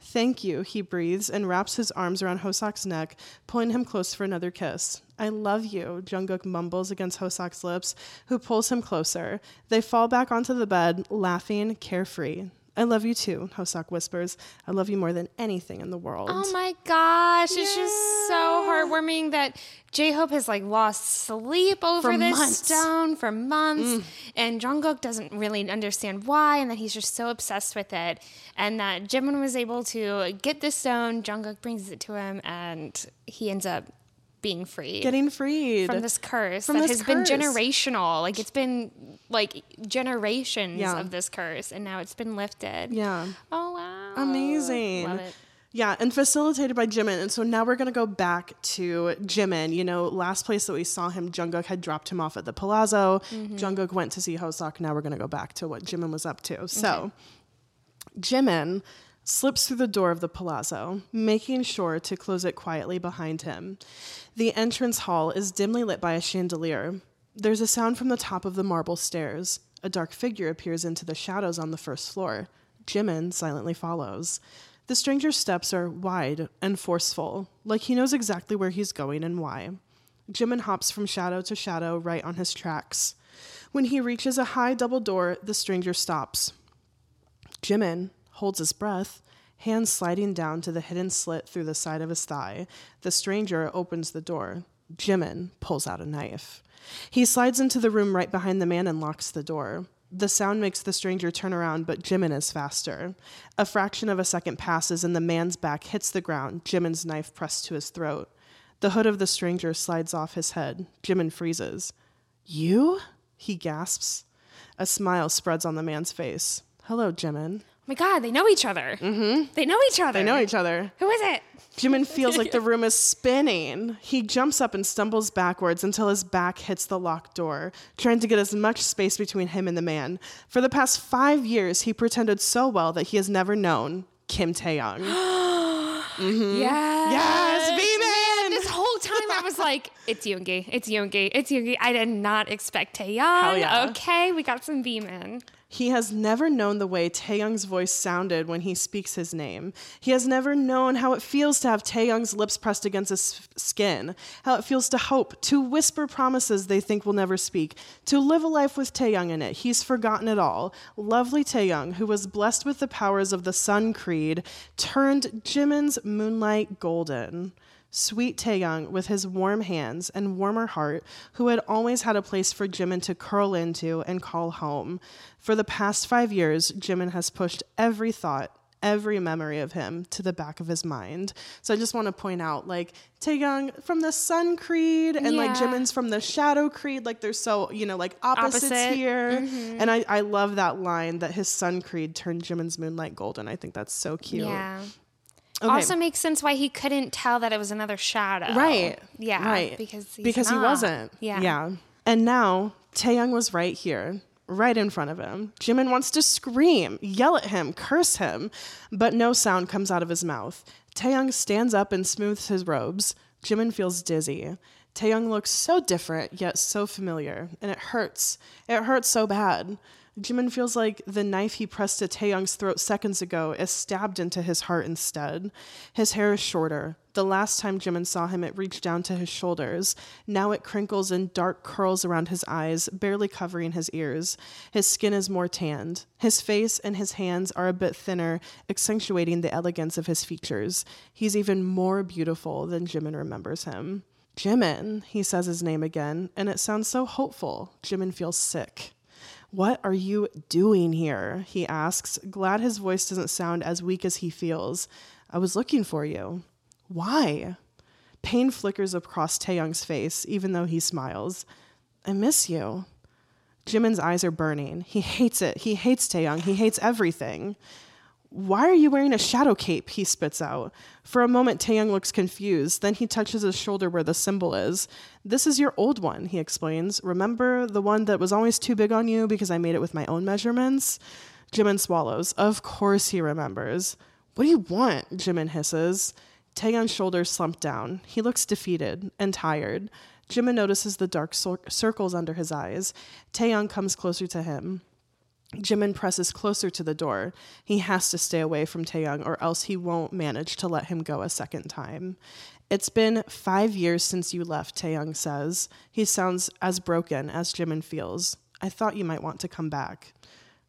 Thank you, he breathes and wraps his arms around Hoseok's neck, pulling him close for another kiss. I love you, Jungkook mumbles against Hoseok's lips, who pulls him closer. They fall back onto the bed, laughing, carefree. I love you too, Hoseok whispers. I love you more than anything in the world. Oh my gosh, it's just so heartwarming that J Hope has like lost sleep over For this months. stone for months, Mm. and Jungkook doesn't really understand why, and that he's just so obsessed with it, and that Jimin was able to get this stone. Jungkook brings it to him, and he ends up being freed. Getting freed from this curse From that this has been generational. Like it's been like generations Yeah. of this curse, and now it's been lifted. Yeah. Oh wow. Amazing. Love it. Yeah, and facilitated by Jimin. And so now we're gonna go back to Jimin. You know, last place that we saw him, Jungkook had dropped him off at the Palazzo. Mhm. Jungkook went to see Hoseok. Now we're gonna go back to what Jimin was up to. So Jimin slips through the door of the palazzo, making sure to close it quietly behind him. The entrance hall is dimly lit by a chandelier. There's a sound from the top of the marble stairs. A dark figure appears into the shadows on the first floor. Jimin silently follows. The stranger's steps are wide and forceful, like he knows exactly where he's going and why. Jimin hops from shadow to shadow right on his tracks. When he reaches a high double door, the stranger stops. Jimin holds his breath, hands sliding down to the hidden slit through the side of his thigh. The stranger opens the door. Jimin pulls out a knife. He slides into the room right behind the man and locks the door. The sound makes the stranger turn around, but Jimin is faster. A fraction of a second passes and the man's back hits the ground, Jimin's knife pressed to his throat. The hood of the stranger slides off his head. Jimin freezes. You? He gasps. A smile spreads on the man's face. Hello, Jimin. My god, they know each other. Mm-hmm. They know each other. They know each other. Who is it? Jimin feels like the room is spinning. He jumps up and stumbles backwards until his back hits the locked door, trying to get as much space between him and the man. For the past five years, he pretended so well that he has never known Kim Taehyung. mm-hmm. Yes. Yes, was like, it's Yoongi, it's Yoongi, it's Yoongi. I did not expect Taehyung. Yeah. Okay, we got some V-Man. He has never known the way Taehyung's voice sounded when he speaks his name. He has never known how it feels to have Taehyung's lips pressed against his skin, how it feels to hope, to whisper promises they think will never speak, to live a life with Taehyung in it. He's forgotten it all. Lovely Taehyung, who was blessed with the powers of the Sun Creed, turned Jimin's moonlight golden. Sweet Taehyung, with his warm hands and warmer heart, who had always had a place for Jimin to curl into and call home. For the past five years, Jimin has pushed every thought, every memory of him to the back of his mind. So I just want to point out, like, Taehyung from the Sun Creed and like Yeah. Jimin's from the Shadow Creed, like they're so, you know, like opposites Opposite. here. Mhm. And I, I love that line that his Sun Creed turned Jimin's moonlight golden. I think that's so cute. Yeah. Okay. Also makes sense why he couldn't tell that it was another shadow. Right. Yeah. Right. Because because he wasn't. Yeah. Yeah. And now Taehyung was right here, right in front of him. Jimin wants to scream, yell at him, curse him, but no sound comes out of his mouth. Taehyung stands up and smooths his robes. Jimin feels dizzy. Taehyung looks so different, yet so familiar, and it hurts. It hurts so bad. Jimin feels like the knife he pressed to Taehyung's throat seconds ago is stabbed into his heart instead. His hair is shorter. The last time Jimin saw him, it reached down to his shoulders. Now it crinkles in dark curls around his eyes, barely covering his ears. His skin is more tanned. His face and his hands are a bit thinner, accentuating the elegance of his features. He's even more beautiful than Jimin remembers him. Jimin, he says his name again, and it sounds so hopeful. Jimin feels sick. What are you doing here? He asks, glad his voice doesn't sound as weak as he feels. I was looking for you. Why? Pain flickers across Taehyung's face, even though he smiles. I miss you. Jimin's eyes are burning. He hates it. He hates Taehyung. He hates everything. Why are you wearing a shadow cape? He spits out. For a moment, Taehyung looks confused. Then he touches his shoulder where the symbol is. This is your old one, he explains. Remember the one that was always too big on you because I made it with my own measurements? Jimin swallows. Of course he remembers. What do you want? Jimin hisses. Taehyung's shoulders slump down. He looks defeated and tired. Jimin notices the dark cir- circles under his eyes. Taehyung comes closer to him. Jimin presses closer to the door. He has to stay away from Taehyung or else he won't manage to let him go a second time. It's been five years since you left, Taehyung says. He sounds as broken as Jimin feels. I thought you might want to come back.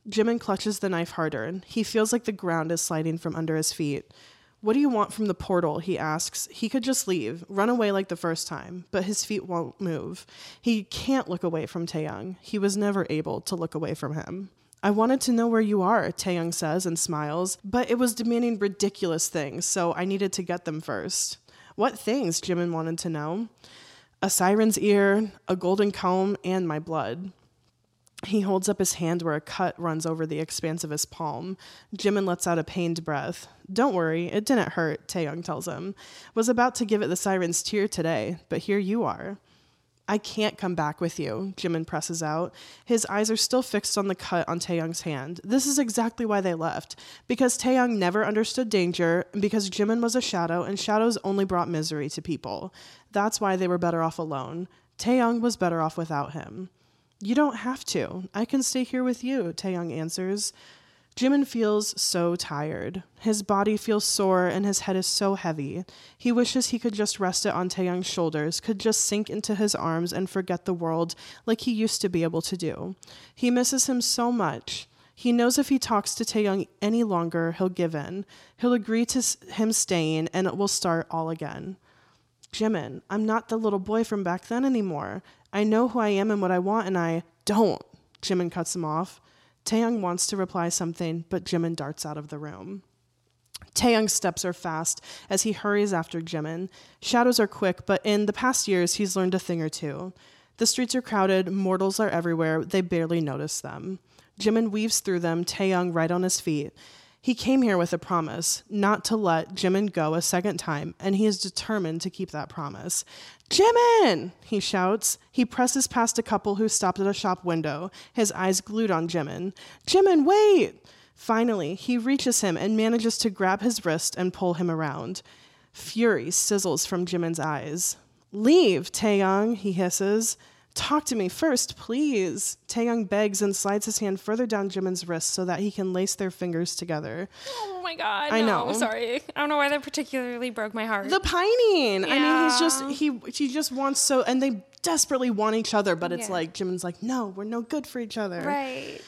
Jimin clutches the knife harder. He feels like the ground is sliding from under his feet. What do you want from the portal? He asks. He could just leave, run away like the first time, but his feet won't move. He can't look away from Taehyung. He was never able to look away from him. I wanted to know where you are, Taehyung says and smiles, but it was demanding ridiculous things, so I needed to get them first. What things? Jimin wanted to know. A siren's ear, a golden comb, and my blood. He holds up his hand where a cut runs over the expanse of his palm. Jimin lets out a pained breath. Don't worry, it didn't hurt, Taehyung tells him. Was about to give it the siren's tear today, but here you are. I can't come back with you, Jimin presses out. His eyes are still fixed on the cut on Taehyung's hand. This is exactly why they left. Because Taehyung never understood danger, because Jimin was a shadow, and shadows only brought misery to people. That's why they were better off alone. Taehyung was better off without him. You don't have to. I can stay here with you, Taehyung answers. Jimin feels so tired. His body feels sore and his head is so heavy. He wishes he could just rest it on Taehyung's shoulders, could just sink into his arms and forget the world like he used to be able to do. He misses him so much. He knows if he talks to Taehyung any longer, he'll give in. He'll agree to him staying and it will start all again. Jimin, I'm not the little boy from back then anymore. I know who I am and what I want, and I don't. Jimin cuts him off. Taehyung wants to reply something, but Jimin darts out of the room. Taehyung's steps are fast as he hurries after Jimin. Shadows are quick, but in the past years, he's learned a thing or two. The streets are crowded, mortals are everywhere, they barely notice them. Jimin weaves through them, Taehyung right on his feet. He came here with a promise not to let Jimin go a second time, and he is determined to keep that promise. Jimin! He shouts. He presses past a couple who stopped at a shop window, his eyes glued on Jimin. Jimin, wait! Finally, he reaches him and manages to grab his wrist and pull him around. Fury sizzles from Jimin's eyes. Leave, Taehyung, he hisses. Talk to me first, please. Taehyung begs and slides his hand further down Jimin's wrist so that he can lace their fingers together. Oh my god. I no, know. Sorry. I don't know why that particularly broke my heart. The pining. Yeah. I mean, he's just he he just wants so and they desperately want each other, but it's Yeah. like Jimin's like, "No, we're no good for each other." right.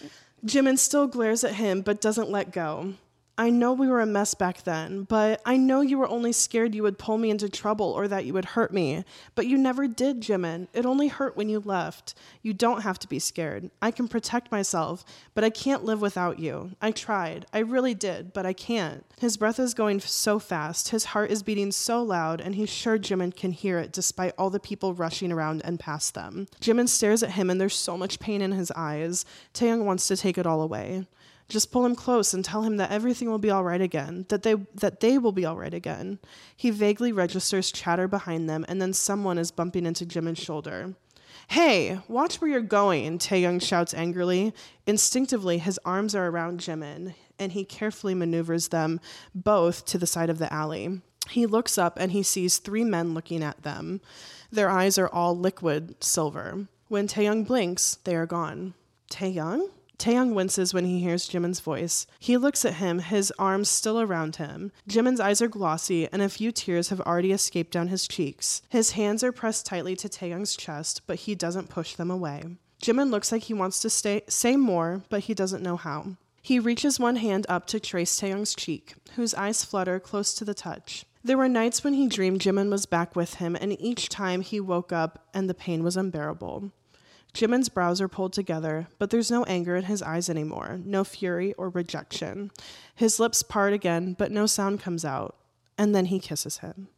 Jimin still glares at him but doesn't let go. I know we were a mess back then, but I know you were only scared you would pull me into trouble or that you would hurt me. But you never did, Jimin. It only hurt when you left. You don't have to be scared. I can protect myself, but I can't live without you. I tried. I really did, but I can't. His breath is going so fast, his heart is beating so loud, and he's sure Jimin can hear it despite all the people rushing around and past them. Jimin stares at him, and there's so much pain in his eyes. Taehyung wants to take it all away. Just pull him close and tell him that everything will be all right again, that they that they will be all right again. He vaguely registers chatter behind them, and then someone is bumping into Jimin's shoulder. Hey, watch where you're going, Taehyung shouts angrily. Instinctively, his arms are around Jimin, and he carefully maneuvers them both to the side of the alley. He looks up and he sees three men looking at them. Their eyes are all liquid silver. When Taehyung blinks, they are gone. Taehyung? Taehyung winces when he hears Jimin's voice. He looks at him, his arms still around him. Jimin's eyes are glossy, and a few tears have already escaped down his cheeks. His hands are pressed tightly to Taehyung's chest, but he doesn't push them away. Jimin looks like he wants to stay, say more, but he doesn't know how. He reaches one hand up to trace Taehyung's cheek, whose eyes flutter close to the touch. There were nights when he dreamed Jimin was back with him, and each time he woke up and the pain was unbearable. Jimin's brows are pulled together, but there's no anger in his eyes anymore, no fury or rejection. His lips part again, but no sound comes out. And then he kisses him.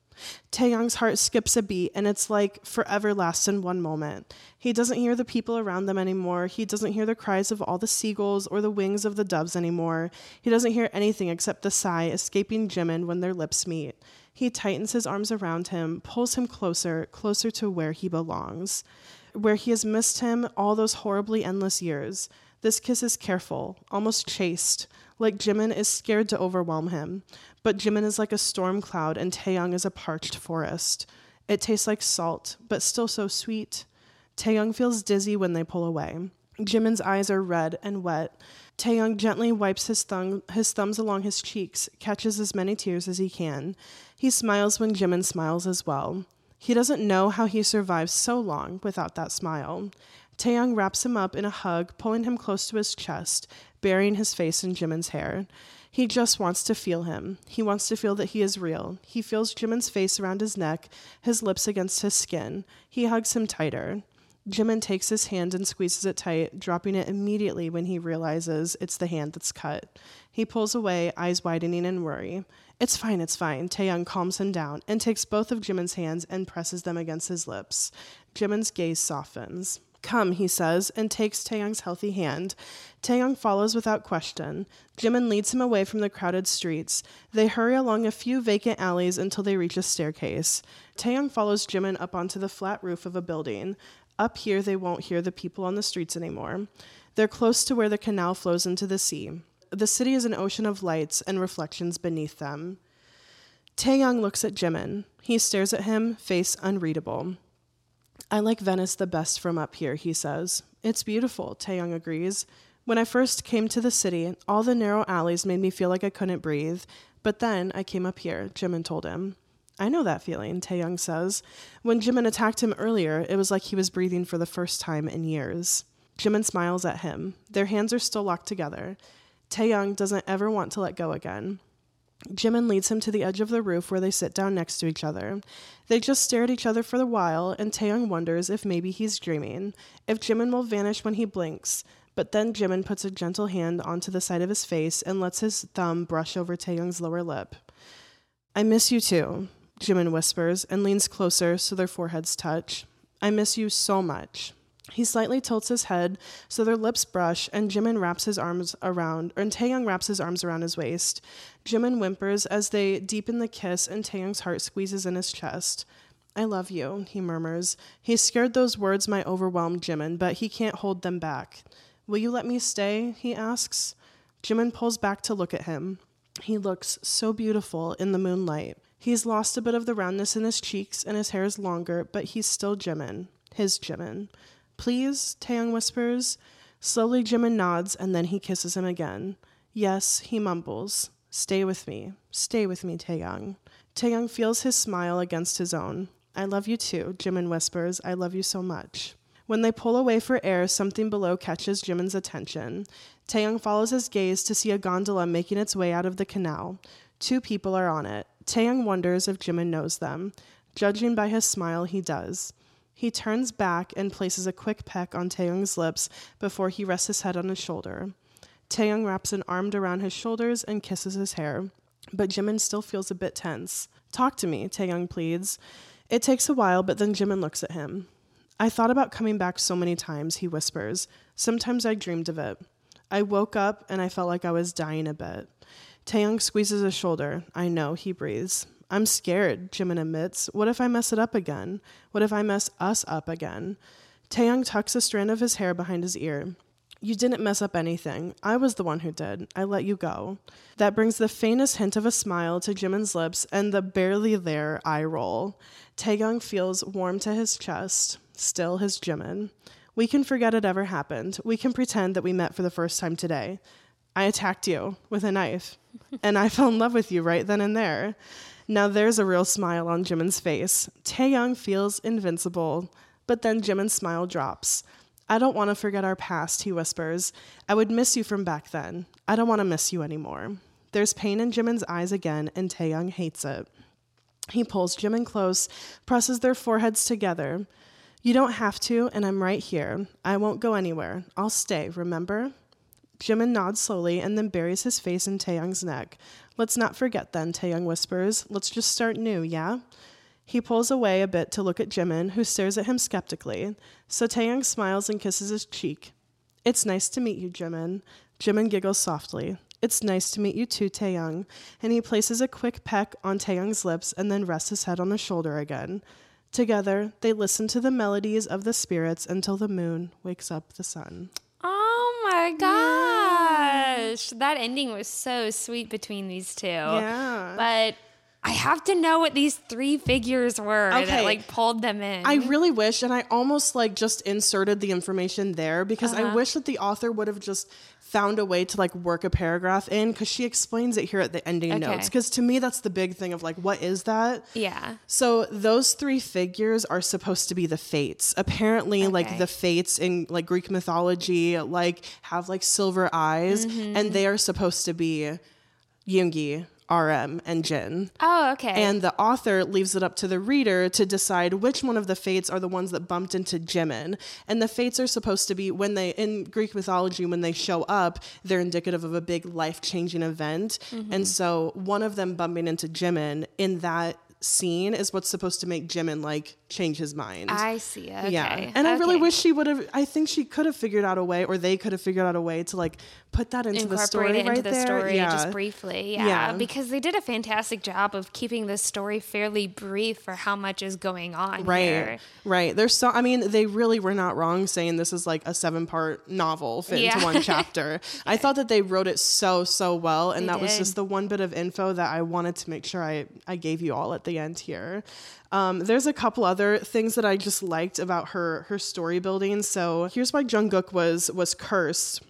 Taehyung's heart skips a beat, and it's like forever lasts in one moment. He doesn't hear the people around them anymore. He doesn't hear the cries of all the seagulls or the wings of the doves anymore. He doesn't hear anything except the sigh escaping Jimin when their lips meet. He tightens his arms around him, pulls him closer, closer to where he belongs where he has missed him all those horribly endless years. This kiss is careful, almost chaste, like Jimin is scared to overwhelm him. But Jimin is like a storm cloud and Taehyung is a parched forest. It tastes like salt, but still so sweet. Taehyung feels dizzy when they pull away. Jimin's eyes are red and wet. Taehyung gently wipes his, thumb, his thumbs along his cheeks, catches as many tears as he can. He smiles when Jimin smiles as well. He doesn't know how he survived so long without that smile. Taehyung wraps him up in a hug, pulling him close to his chest, burying his face in Jimin's hair. He just wants to feel him. He wants to feel that he is real. He feels Jimin's face around his neck, his lips against his skin. He hugs him tighter. Jimin takes his hand and squeezes it tight, dropping it immediately when he realizes it's the hand that's cut. He pulls away, eyes widening in worry. It's fine, it's fine. Taehyung calms him down and takes both of Jimin's hands and presses them against his lips. Jimin's gaze softens. Come, he says, and takes Taehyung's healthy hand. Taehyung follows without question. Jimin leads him away from the crowded streets. They hurry along a few vacant alleys until they reach a staircase. Taehyung follows Jimin up onto the flat roof of a building. Up here, they won't hear the people on the streets anymore. They're close to where the canal flows into the sea. The city is an ocean of lights and reflections beneath them. Taehyung looks at Jimin. He stares at him, face unreadable. I like Venice the best from up here, he says. It's beautiful, Taehyung agrees. When I first came to the city, all the narrow alleys made me feel like I couldn't breathe. But then I came up here, Jimin told him. I know that feeling, Taehyung says. When Jimin attacked him earlier, it was like he was breathing for the first time in years. Jimin smiles at him. Their hands are still locked together. Taehyung doesn't ever want to let go again. Jimin leads him to the edge of the roof where they sit down next to each other. They just stare at each other for a while, and Taehyung wonders if maybe he's dreaming, if Jimin will vanish when he blinks. But then Jimin puts a gentle hand onto the side of his face and lets his thumb brush over Taehyung's lower lip. I miss you too, Jimin whispers and leans closer so their foreheads touch. I miss you so much. He slightly tilts his head so their lips brush, and Jimin wraps his arms around, or Taehyung wraps his arms around his waist. Jimin whimpers as they deepen the kiss, and Taehyung's heart squeezes in his chest. I love you, he murmurs. He scared those words might overwhelm Jimin, but he can't hold them back. Will you let me stay? he asks. Jimin pulls back to look at him. He looks so beautiful in the moonlight. He's lost a bit of the roundness in his cheeks, and his hair is longer, but he's still Jimin. His Jimin. Please, Taehyung whispers. Slowly, Jimin nods, and then he kisses him again. Yes, he mumbles. Stay with me. Stay with me, Taehyung. Taehyung feels his smile against his own. I love you too, Jimin whispers. I love you so much. When they pull away for air, something below catches Jimin's attention. Taehyung follows his gaze to see a gondola making its way out of the canal. Two people are on it. Taehyung wonders if Jimin knows them. Judging by his smile, he does. He turns back and places a quick peck on Taehyung's lips before he rests his head on his shoulder. Taehyung wraps an arm around his shoulders and kisses his hair, but Jimin still feels a bit tense. Talk to me, Taehyung pleads. It takes a while, but then Jimin looks at him. I thought about coming back so many times, he whispers. Sometimes I dreamed of it. I woke up and I felt like I was dying a bit. Taehyung squeezes his shoulder. I know, he breathes. I'm scared, Jimin admits. What if I mess it up again? What if I mess us up again? Taehyung tucks a strand of his hair behind his ear. You didn't mess up anything. I was the one who did. I let you go. That brings the faintest hint of a smile to Jimin's lips and the barely there eye roll. Taehyung feels warm to his chest. Still his Jimin. We can forget it ever happened. We can pretend that we met for the first time today. I attacked you with a knife, and I fell in love with you right then and there. Now there's a real smile on Jimin's face. Taehyung feels invincible, but then Jimin's smile drops. I don't want to forget our past, he whispers. I would miss you from back then. I don't want to miss you anymore. There's pain in Jimin's eyes again, and Taehyung hates it. He pulls Jimin close, presses their foreheads together. You don't have to, and I'm right here. I won't go anywhere. I'll stay, remember? Jimin nods slowly and then buries his face in Taehyung's neck. Let's not forget then, Taehyung whispers. Let's just start new, yeah? He pulls away a bit to look at Jimin, who stares at him skeptically. So Taehyung smiles and kisses his cheek. It's nice to meet you, Jimin. Jimin giggles softly. It's nice to meet you too, Taehyung. And he places a quick peck on Taehyung's lips and then rests his head on his shoulder again. Together, they listen to the melodies of the spirits until the moon wakes up the sun. My gosh. That ending was so sweet between these two. Yeah. But I have to know what these three figures were that like pulled them in. I really wish, and I almost like just inserted the information there because I Uh-huh. wish that the author would have just found a way to like work a paragraph in because she explains it here at the ending Okay. notes. Because to me, that's the big thing of like, what is that? yeah. So those three figures are supposed to be the fates. Apparently, like the fates in like Greek mythology, like have like silver eyes, Mm-hmm. and they are supposed to be Yoongi, RM, and Jin. Oh, okay. And the author leaves it up to the reader to decide which one of the fates are the ones that bumped into Jimin. And the fates are supposed to be when they in Greek mythology when they show up, they're indicative of a big life-changing event. Mm-hmm. And so one of them bumping into Jimin in that scene is what's supposed to make Jimin like change his mind. I see. Okay. Yeah. And I really wish she would have I think she could have figured out a way or they could have figured out a way to like put that into the story it into right the there. story yeah. just briefly. Yeah, Yeah. because they did a fantastic job of keeping the story fairly brief for how much is going on Right. here. Right. There's so I mean, they really were not wrong saying this is like a seven part novel fit Yeah. into one chapter. I thought that they wrote it so, so well. And They that was just the one bit of info that I wanted to make sure I, I gave you all at the end here. Um, there's a couple other things that I just liked about her her story building. So here's why Jungkook was was cursed.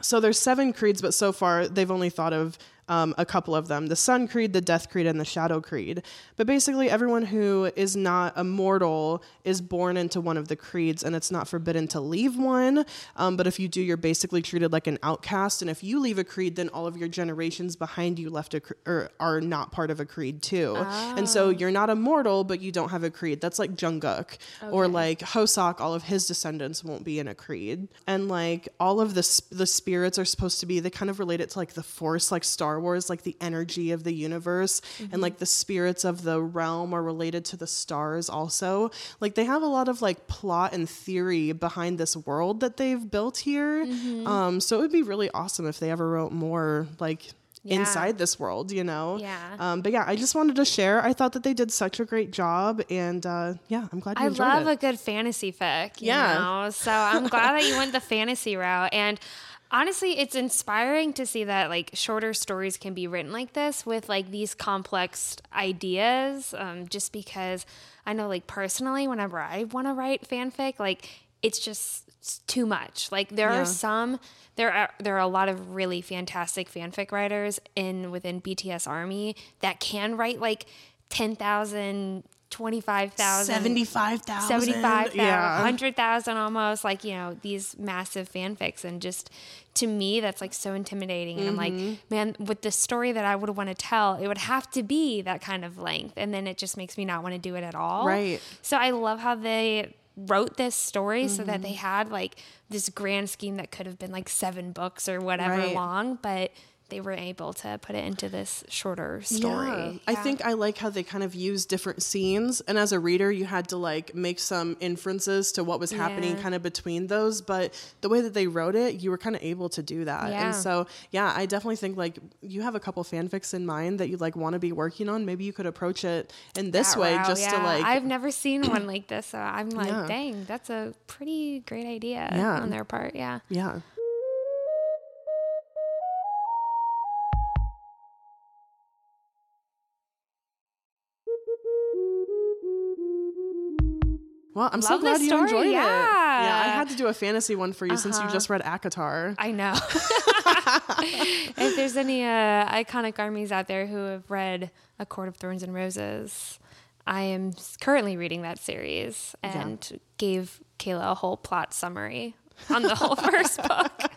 So there's seven creeds, but so far they've only thought of um, a couple of them: the Sun Creed, the Death Creed, and the Shadow Creed. But basically, everyone who is not immortal is born into one of the creeds, and it's not forbidden to leave one. Um, but if you do, you're basically treated like an outcast. And if you leave a creed, then all of your generations behind you left a cre- or are not part of a creed too. And so you're not immortal, but you don't have a creed. That's like Jungkook or like Hoseok. All of his descendants won't be in a creed, and like all of the sp- the spirits are supposed to be. They kind of relate it to like the Force, like Star Wars, like the energy of the universe, and like the spirits of the realm are related to the stars also. Like they have a lot of like plot and theory behind this world that they've built here. Um, so it would be really awesome if they ever wrote more like. Yeah. Inside this world, you know? Yeah. Um, but yeah, I just wanted to share. I thought that they did such a great job, and uh, yeah, I'm glad you I enjoyed love it. a good fantasy fic. You Yeah. Know? So I'm glad that you went the fantasy route. And honestly, it's inspiring to see that like shorter stories can be written like this with like these complex ideas. Um, just because I know, like personally, whenever I want to write fanfic, like it's just it's too much. Like there Yeah. are some. There are there are a lot of really fantastic fanfic writers in within BTS Army that can write like 10,000 25,000 75,000. 75,000 Yeah. 100,000 almost like you know these massive fanfics and just to me that's like so intimidating and I'm Mm-hmm. like man with the story that I would want to tell it would have to be that kind of length and then it just makes me not want to do it at all Right. so I love how they wrote this story so that Mm-hmm. they had like this grand scheme that could have been like seven books or whatever Right. long but they were able to put it into this shorter story Yeah. I think I like how they kind of use different scenes, and as a reader, you had to like make some inferences to what was happening Yeah. kind of between those. But the way that they wrote it, you were kind of able to do that. Yeah. And so, yeah, I definitely think like you have a couple fanfics in mind that you like want to be working on. Maybe you could approach it in this that way, route, just to like I've never seen one like this, so I'm like, Yeah. dang, that's a pretty great idea Yeah. on their part. Yeah. yeah. Well, I'm so Love this glad you story, enjoyed it. Yeah, I had to do a fantasy one for you since you Uh-huh. just read ACOTAR. I know. if there's any uh, iconic armies out there who have read A Court of Thorns and Roses, I am currently reading that series and gave Kayla a whole plot summary on the whole first book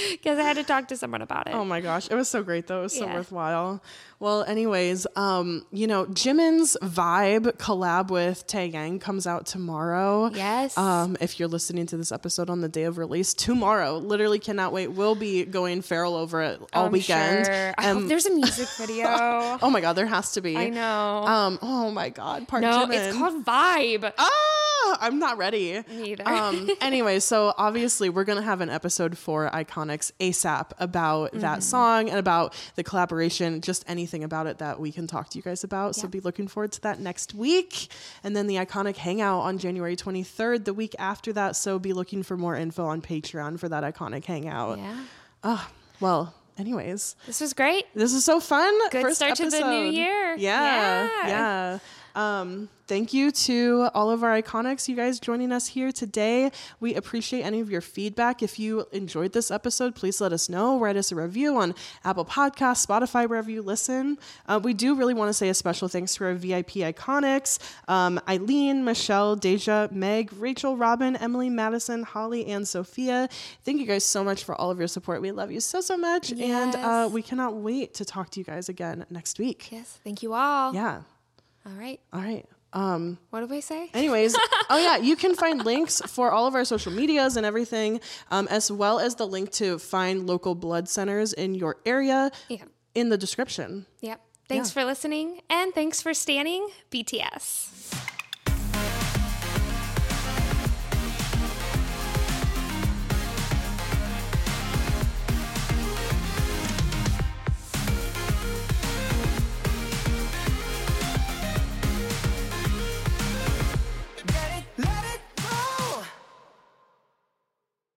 because I had to talk to someone about it. Oh my gosh, it was so great though. It was so Yeah. worthwhile. Well, anyways, um, you know, Jimin's Vibe collab with Taeyang comes out tomorrow. Yes. Um, if you're listening to this episode on the day of release, tomorrow, literally cannot wait. We'll be going feral over it all I'm weekend. sure. Um, there's a music video. oh my god, there has to be. I know. Um, oh my god, Park no, Jimin. it's called Vibe. Ah, I'm not ready. Neither. Um, anyway, so obviously we're gonna have an episode for Iconics ASAP about Mm-hmm. that song and about the collaboration, just anything about it that we can talk to you guys about. So be looking forward to that next week. And then the Iconic Hangout on January 23rd, the week after that. So be looking for more info on Patreon for that Iconic Hangout. yeah. Ah, well, anyways, This was great. this is so fun. Good First start to the new year. Yeah, Yeah. yeah. Um, thank you to all of our iconics, you guys joining us here today. We appreciate any of your feedback. If you enjoyed this episode, please let us know. Write us a review on Apple Podcasts, Spotify, wherever you listen. Uh, we do really want to say a special thanks to our VIP iconics um, Eileen, Michelle, Deja, Meg, Rachel, Robin, Emily, Madison, Holly, and Sophia. Thank you guys so much for all of your support. We love you so, so much. And uh, we cannot wait to talk to you guys again next week. Yes. Thank you all. Yeah. All right. All right. Um, What did we say? anyways, oh yeah, you can find links for all of our social medias and everything, um, as well as the link to find local blood centers in your area Yeah. in the description. Yep. Thanks Yeah. for listening and thanks for standing BTS.